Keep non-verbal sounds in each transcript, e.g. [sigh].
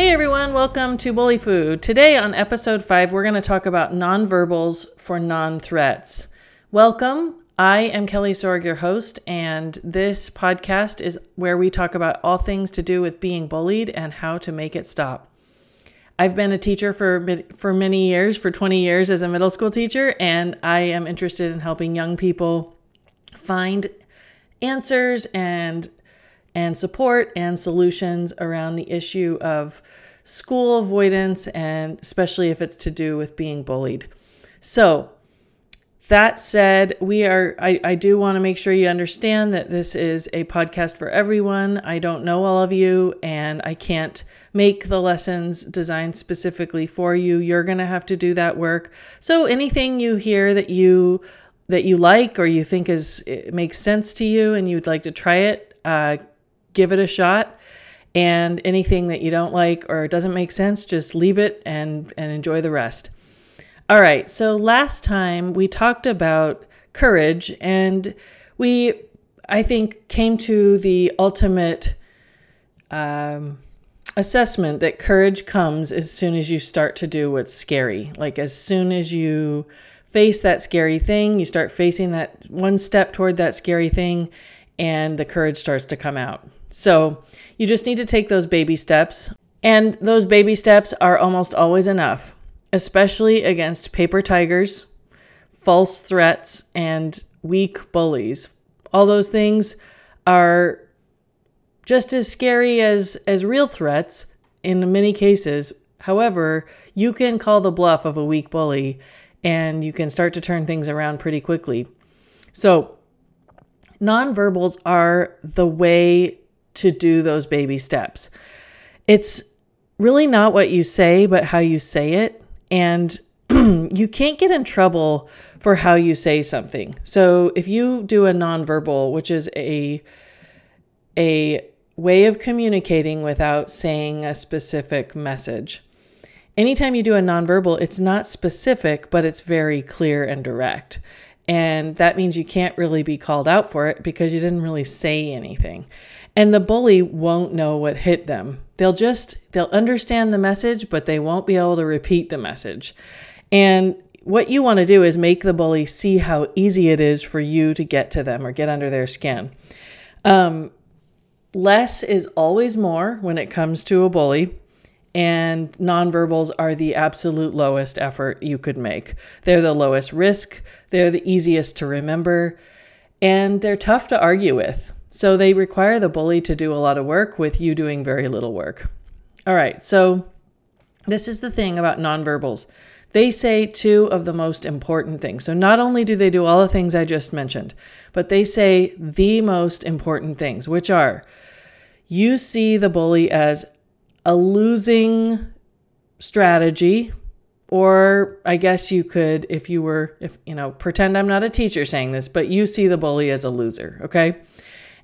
Hey everyone, welcome to Bully Food. Today on episode 5, we're going to talk about nonverbals for non threats. Welcome. I am Kelly Sorg, your host, and this podcast is where we talk about all things to do with being bullied and how to make it stop. I've been a teacher for for many years, for 20 years as a middle school teacher, and I am interested in helping young people find answers and and support and solutions around the issue of school avoidance and especially if it's to do with being bullied. So, that said, we are I, I do want to make sure you understand that this is a podcast for everyone. I don't know all of you and I can't make the lessons designed specifically for you. You're going to have to do that work. So anything you hear that you that you like or you think is makes sense to you and you'd like to try it, uh, give it a shot. And anything that you don't like or doesn't make sense, just leave it and and enjoy the rest. All right, so last time we talked about courage, and we, I think, came to the ultimate um, assessment that courage comes as soon as you start to do what's scary. Like, as soon as you face that scary thing, you start facing that one step toward that scary thing, and the courage starts to come out. So, you just need to take those baby steps, and those baby steps are almost always enough especially against paper tigers, false threats, and weak bullies. All those things are just as scary as, as real threats in many cases. However, you can call the bluff of a weak bully and you can start to turn things around pretty quickly. So, nonverbals are the way to do those baby steps. It's really not what you say, but how you say it. And [clears throat] you can't get in trouble for how you say something. So if you do a nonverbal, which is a a way of communicating without saying a specific message. Anytime you do a nonverbal, it's not specific, but it's very clear and direct. And that means you can't really be called out for it because you didn't really say anything. And the bully won't know what hit them. They'll just they'll understand the message, but they won't be able to repeat the message. And what you want to do is make the bully see how easy it is for you to get to them or get under their skin. Um, less is always more when it comes to a bully, and nonverbals are the absolute lowest effort you could make. They're the lowest risk, they're the easiest to remember, and they're tough to argue with. So they require the bully to do a lot of work with you doing very little work. All right, so this is the thing about nonverbals. They say two of the most important things. So not only do they do all the things I just mentioned, but they say the most important things, which are you see the bully as a losing strategy or I guess you could if you were if you know pretend I'm not a teacher saying this, but you see the bully as a loser, okay?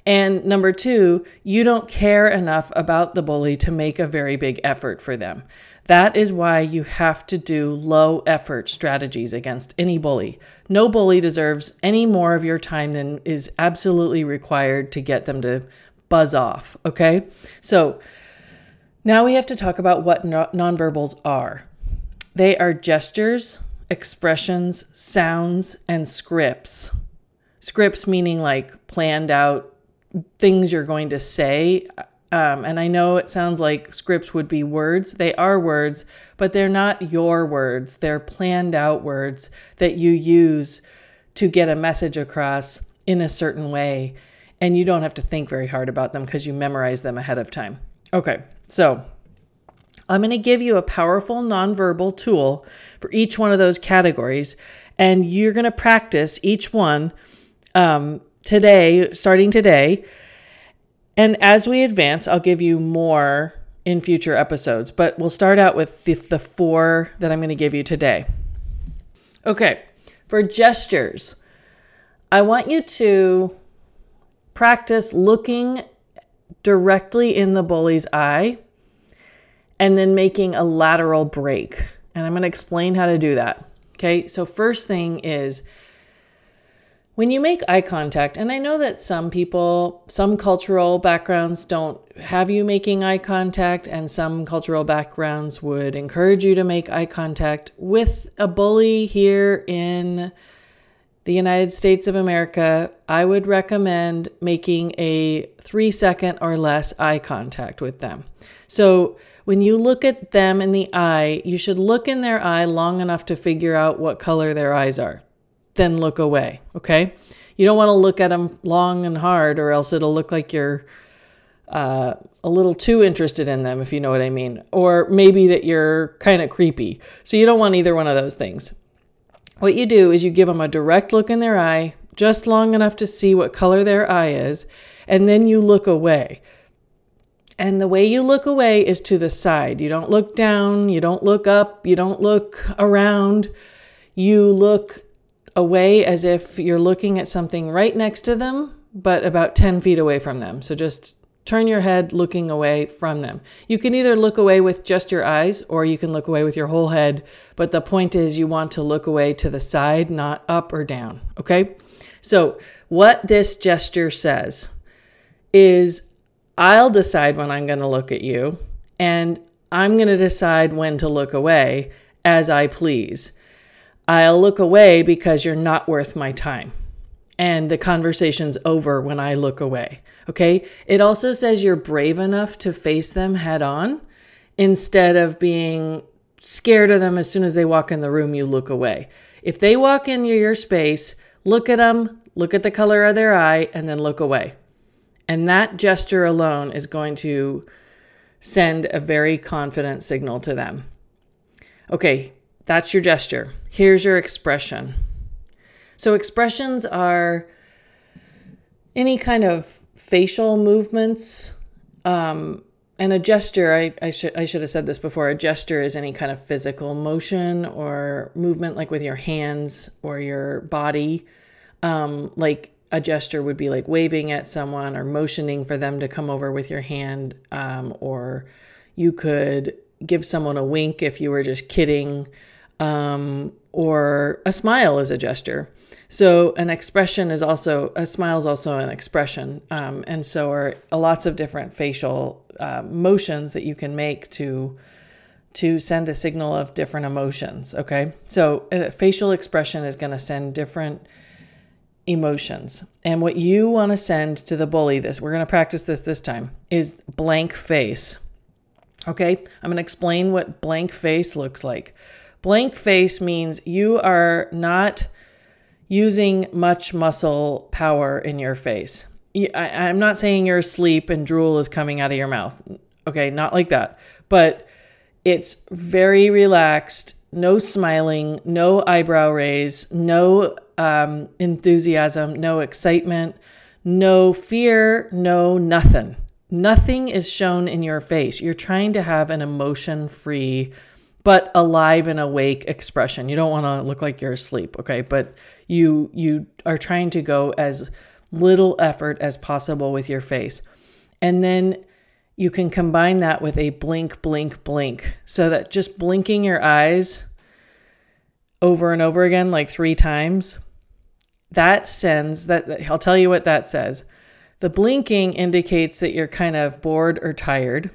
And number two, you don't care enough about the bully to make a very big effort for them. That is why you have to do low effort strategies against any bully. No bully deserves any more of your time than is absolutely required to get them to buzz off. Okay. So now we have to talk about what nonverbals are they are gestures, expressions, sounds, and scripts. Scripts meaning like planned out things you're going to say. Um, and I know it sounds like scripts would be words. They are words, but they're not your words. They're planned out words that you use to get a message across in a certain way. And you don't have to think very hard about them because you memorize them ahead of time. Okay, so I'm going to give you a powerful nonverbal tool for each one of those categories. And you're going to practice each one um, today, starting today. And as we advance, I'll give you more in future episodes, but we'll start out with the, the four that I'm going to give you today. Okay, for gestures, I want you to practice looking directly in the bully's eye and then making a lateral break. And I'm going to explain how to do that. Okay, so first thing is when you make eye contact, and I know that some people, some cultural backgrounds don't have you making eye contact, and some cultural backgrounds would encourage you to make eye contact with a bully here in the United States of America. I would recommend making a three second or less eye contact with them. So, when you look at them in the eye, you should look in their eye long enough to figure out what color their eyes are then look away. Okay. You don't want to look at them long and hard, or else it'll look like you're uh, a little too interested in them, if you know what I mean. Or maybe that you're kind of creepy. So you don't want either one of those things. What you do is you give them a direct look in their eye, just long enough to see what color their eye is, and then you look away. And the way you look away is to the side. You don't look down, you don't look up, you don't look around. You look away as if you're looking at something right next to them, but about 10 feet away from them. So just turn your head looking away from them. You can either look away with just your eyes or you can look away with your whole head. But the point is, you want to look away to the side, not up or down. Okay? So, what this gesture says is I'll decide when I'm going to look at you, and I'm going to decide when to look away as I please. I'll look away because you're not worth my time. And the conversation's over when I look away. Okay. It also says you're brave enough to face them head on instead of being scared of them as soon as they walk in the room, you look away. If they walk into your space, look at them, look at the color of their eye, and then look away. And that gesture alone is going to send a very confident signal to them. Okay, that's your gesture. Here's your expression. So, expressions are any kind of facial movements. Um, and a gesture, I, I, should, I should have said this before a gesture is any kind of physical motion or movement, like with your hands or your body. Um, like a gesture would be like waving at someone or motioning for them to come over with your hand. Um, or you could give someone a wink if you were just kidding um, or a smile is a gesture. So an expression is also a smile is also an expression, um, and so are lots of different facial uh, motions that you can make to to send a signal of different emotions. Okay, so a facial expression is going to send different emotions, and what you want to send to the bully, this we're going to practice this this time, is blank face. Okay, I'm going to explain what blank face looks like. Blank face means you are not using much muscle power in your face. I, am not saying you're asleep and drool is coming out of your mouth. Okay, not like that. But it's very relaxed, no smiling, no eyebrow raise, no um, enthusiasm, no excitement, no fear, no nothing. Nothing is shown in your face. You're trying to have an emotion free but alive and awake expression. You don't want to look like you're asleep, okay? But you you are trying to go as little effort as possible with your face. And then you can combine that with a blink blink blink so that just blinking your eyes over and over again like 3 times that sends that I'll tell you what that says. The blinking indicates that you're kind of bored or tired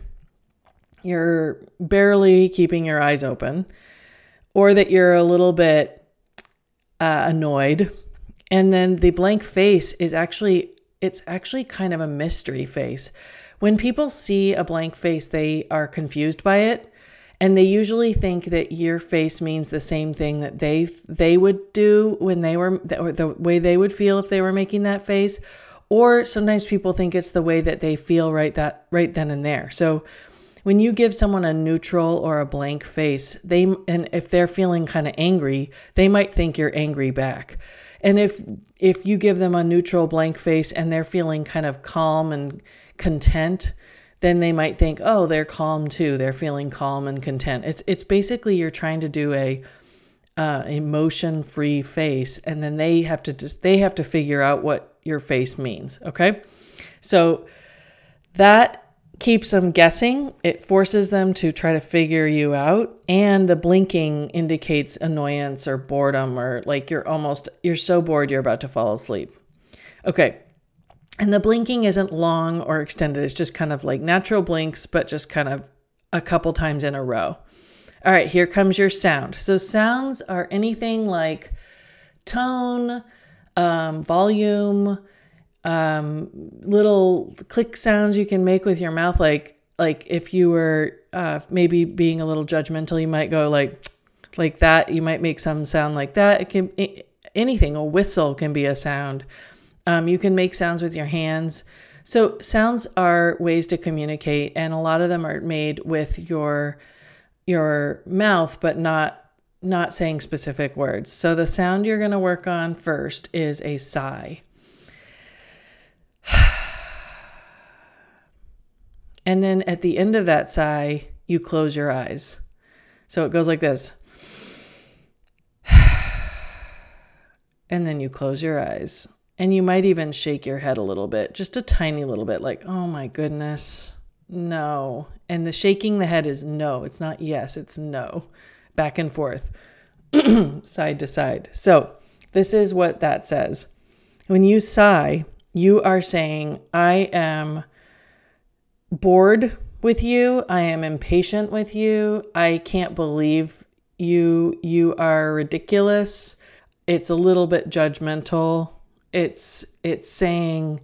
you're barely keeping your eyes open, or that you're a little bit uh, annoyed. And then the blank face is actually, it's actually kind of a mystery face. When people see a blank face, they are confused by it. And they usually think that your face means the same thing that they they would do when they were or the way they would feel if they were making that face, or sometimes people think it's the way that they feel right that right then and there. So when you give someone a neutral or a blank face, they and if they're feeling kind of angry, they might think you're angry back. And if if you give them a neutral blank face and they're feeling kind of calm and content, then they might think, "Oh, they're calm too. They're feeling calm and content." It's it's basically you're trying to do a uh, emotion free face, and then they have to just they have to figure out what your face means. Okay, so that keeps them guessing. It forces them to try to figure you out. And the blinking indicates annoyance or boredom or like you're almost, you're so bored you're about to fall asleep. Okay. And the blinking isn't long or extended. It's just kind of like natural blinks, but just kind of a couple times in a row. All right, here comes your sound. So sounds are anything like tone, um, volume, um, little click sounds you can make with your mouth. Like like if you were uh, maybe being a little judgmental, you might go like like that. You might make some sound like that. It can anything. A whistle can be a sound. Um, you can make sounds with your hands. So sounds are ways to communicate, and a lot of them are made with your your mouth, but not not saying specific words. So the sound you're going to work on first is a sigh. And then at the end of that sigh, you close your eyes. So it goes like this. [sighs] And then you close your eyes. And you might even shake your head a little bit, just a tiny little bit, like, oh my goodness, no. And the shaking the head is no, it's not yes, it's no. Back and forth, [clears throat] side to side. So this is what that says. When you sigh, you are saying, I am bored with you. I am impatient with you. I can't believe you you are ridiculous. It's a little bit judgmental. It's it's saying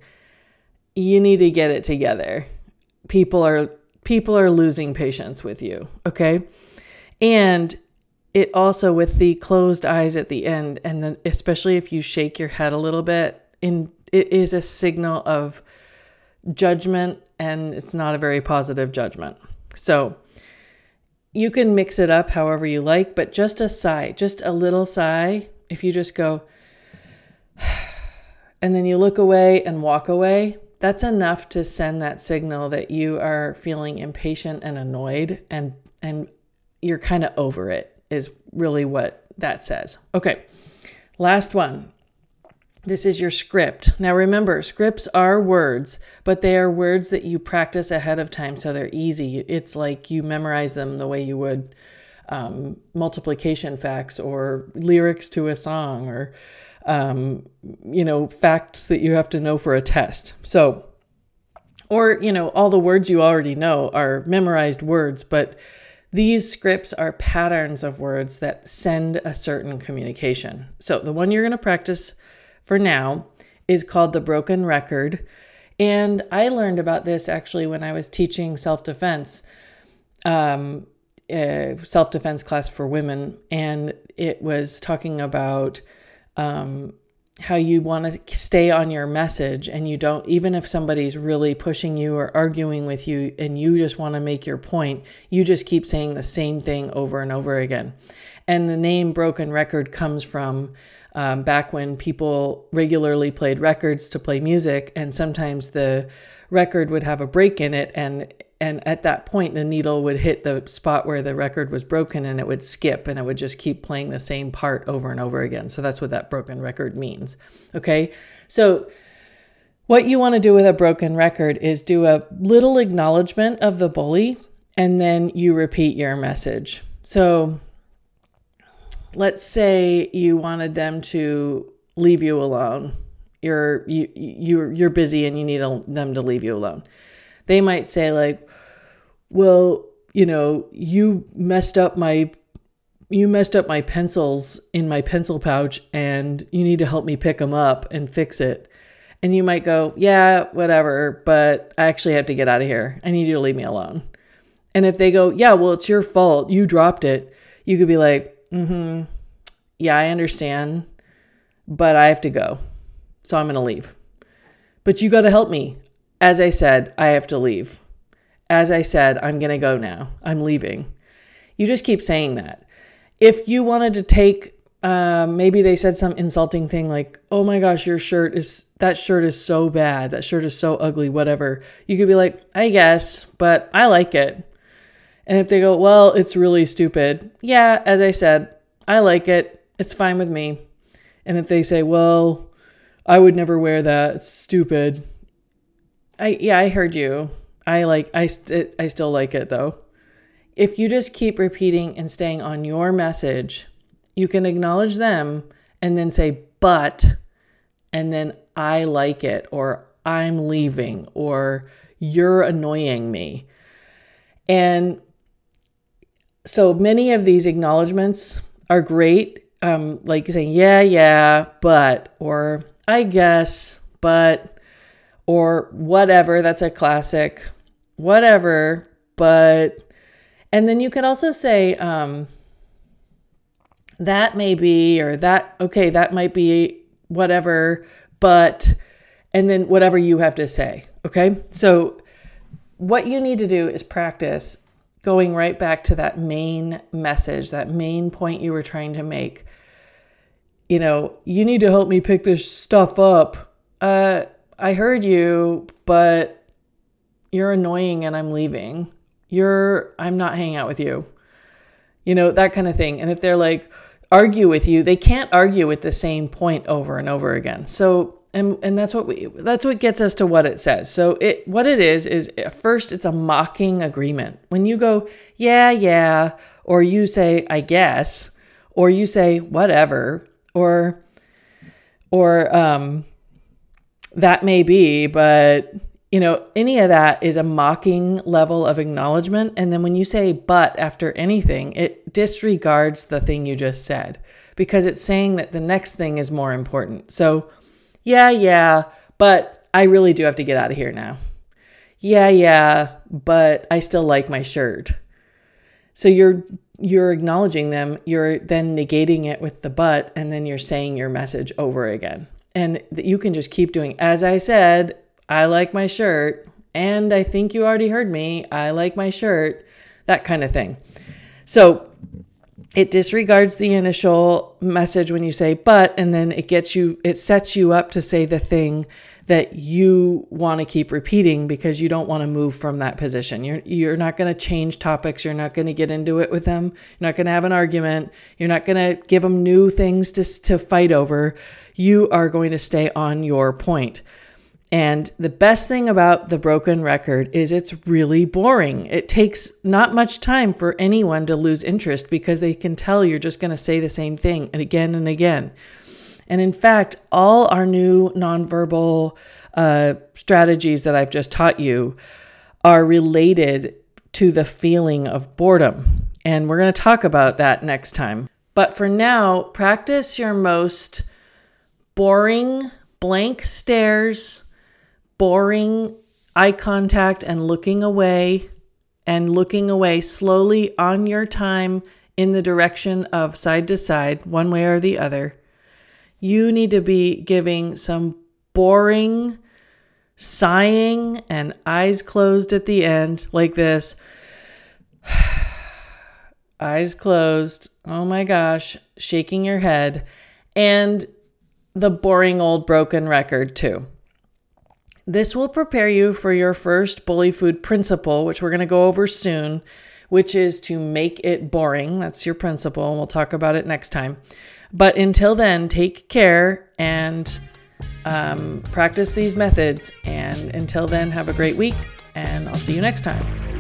you need to get it together. People are people are losing patience with you, okay? And it also with the closed eyes at the end and then especially if you shake your head a little bit in it is a signal of judgment and it's not a very positive judgment. So you can mix it up however you like, but just a sigh, just a little sigh, if you just go, [sighs] and then you look away and walk away, that's enough to send that signal that you are feeling impatient and annoyed and and you're kind of over it is really what that says. Okay. Last one. This is your script. Now remember, scripts are words, but they are words that you practice ahead of time so they're easy. It's like you memorize them the way you would um, multiplication facts or lyrics to a song or, um, you know, facts that you have to know for a test. So, or, you know, all the words you already know are memorized words, but these scripts are patterns of words that send a certain communication. So the one you're going to practice for now is called The Broken Record. And I learned about this actually when I was teaching self defense, um, self defense class for women. And it was talking about um, how you want to stay on your message and you don't, even if somebody's really pushing you or arguing with you and you just want to make your point, you just keep saying the same thing over and over again. And the name Broken Record comes from um, back when people regularly played records to play music, and sometimes the record would have a break in it, and and at that point the needle would hit the spot where the record was broken, and it would skip, and it would just keep playing the same part over and over again. So that's what that broken record means. Okay, so. What you want to do with a broken record is do a little acknowledgement of the bully and then you repeat your message. So let's say you wanted them to leave you alone. You're you you're you're busy and you need them to leave you alone. They might say like, "Well, you know, you messed up my you messed up my pencils in my pencil pouch and you need to help me pick them up and fix it." And you might go, "Yeah, whatever, but I actually have to get out of here. I need you to leave me alone." And if they go, "Yeah, well, it's your fault. You dropped it." You could be like, mm-hmm, yeah, I understand, but I have to go. So I'm going to leave. But you got to help me. As I said, I have to leave. As I said, I'm going to go now. I'm leaving. You just keep saying that. If you wanted to take, uh, maybe they said some insulting thing like, oh my gosh, your shirt is, that shirt is so bad. That shirt is so ugly, whatever. You could be like, I guess, but I like it. And if they go, well, it's really stupid. Yeah, as I said, I like it. It's fine with me. And if they say, well, I would never wear that. It's stupid. I yeah, I heard you. I like I st- I still like it though. If you just keep repeating and staying on your message, you can acknowledge them and then say but and then I like it or I'm leaving or you're annoying me. And so many of these acknowledgments are great, um, like saying, yeah, yeah, but, or I guess, but, or whatever. That's a classic, whatever, but, and then you can also say, um, that may be, or that, okay, that might be whatever, but, and then whatever you have to say. Okay. So, what you need to do is practice going right back to that main message, that main point you were trying to make. You know, you need to help me pick this stuff up. Uh, I heard you, but you're annoying and I'm leaving. You're, I'm not hanging out with you. You know, that kind of thing. And if they're like, argue with you, they can't argue with the same point over and over again. So and and that's what we that's what gets us to what it says. So it what it is is first it's a mocking agreement. When you go yeah yeah or you say i guess or you say whatever or or um that may be but you know any of that is a mocking level of acknowledgement. And then when you say but after anything it disregards the thing you just said because it's saying that the next thing is more important. So yeah, yeah, but I really do have to get out of here now. Yeah, yeah, but I still like my shirt. So you're you're acknowledging them, you're then negating it with the but and then you're saying your message over again. And you can just keep doing as I said, I like my shirt and I think you already heard me, I like my shirt, that kind of thing. So it disregards the initial message when you say but and then it gets you it sets you up to say the thing that you want to keep repeating because you don't want to move from that position. You're you're not going to change topics, you're not going to get into it with them. You're not going to have an argument. You're not going to give them new things to to fight over. You are going to stay on your point. And the best thing about the broken record is it's really boring. It takes not much time for anyone to lose interest because they can tell you're just going to say the same thing and again and again. And in fact, all our new nonverbal uh, strategies that I've just taught you are related to the feeling of boredom. And we're going to talk about that next time. But for now, practice your most boring blank stares boring eye contact and looking away and looking away slowly on your time in the direction of side to side, one way or the other. You need to be giving some boring sighing and eyes closed at the end, like this. [sighs] eyes closed. Oh my gosh, shaking your head. And the boring old broken record, too. This will prepare you for your first bully food principle, which we're going to go over soon, which is to make it boring. That's your principle, and we'll talk about it next time. But until then, take care and um, practice these methods. And until then, have a great week, and I'll see you next time.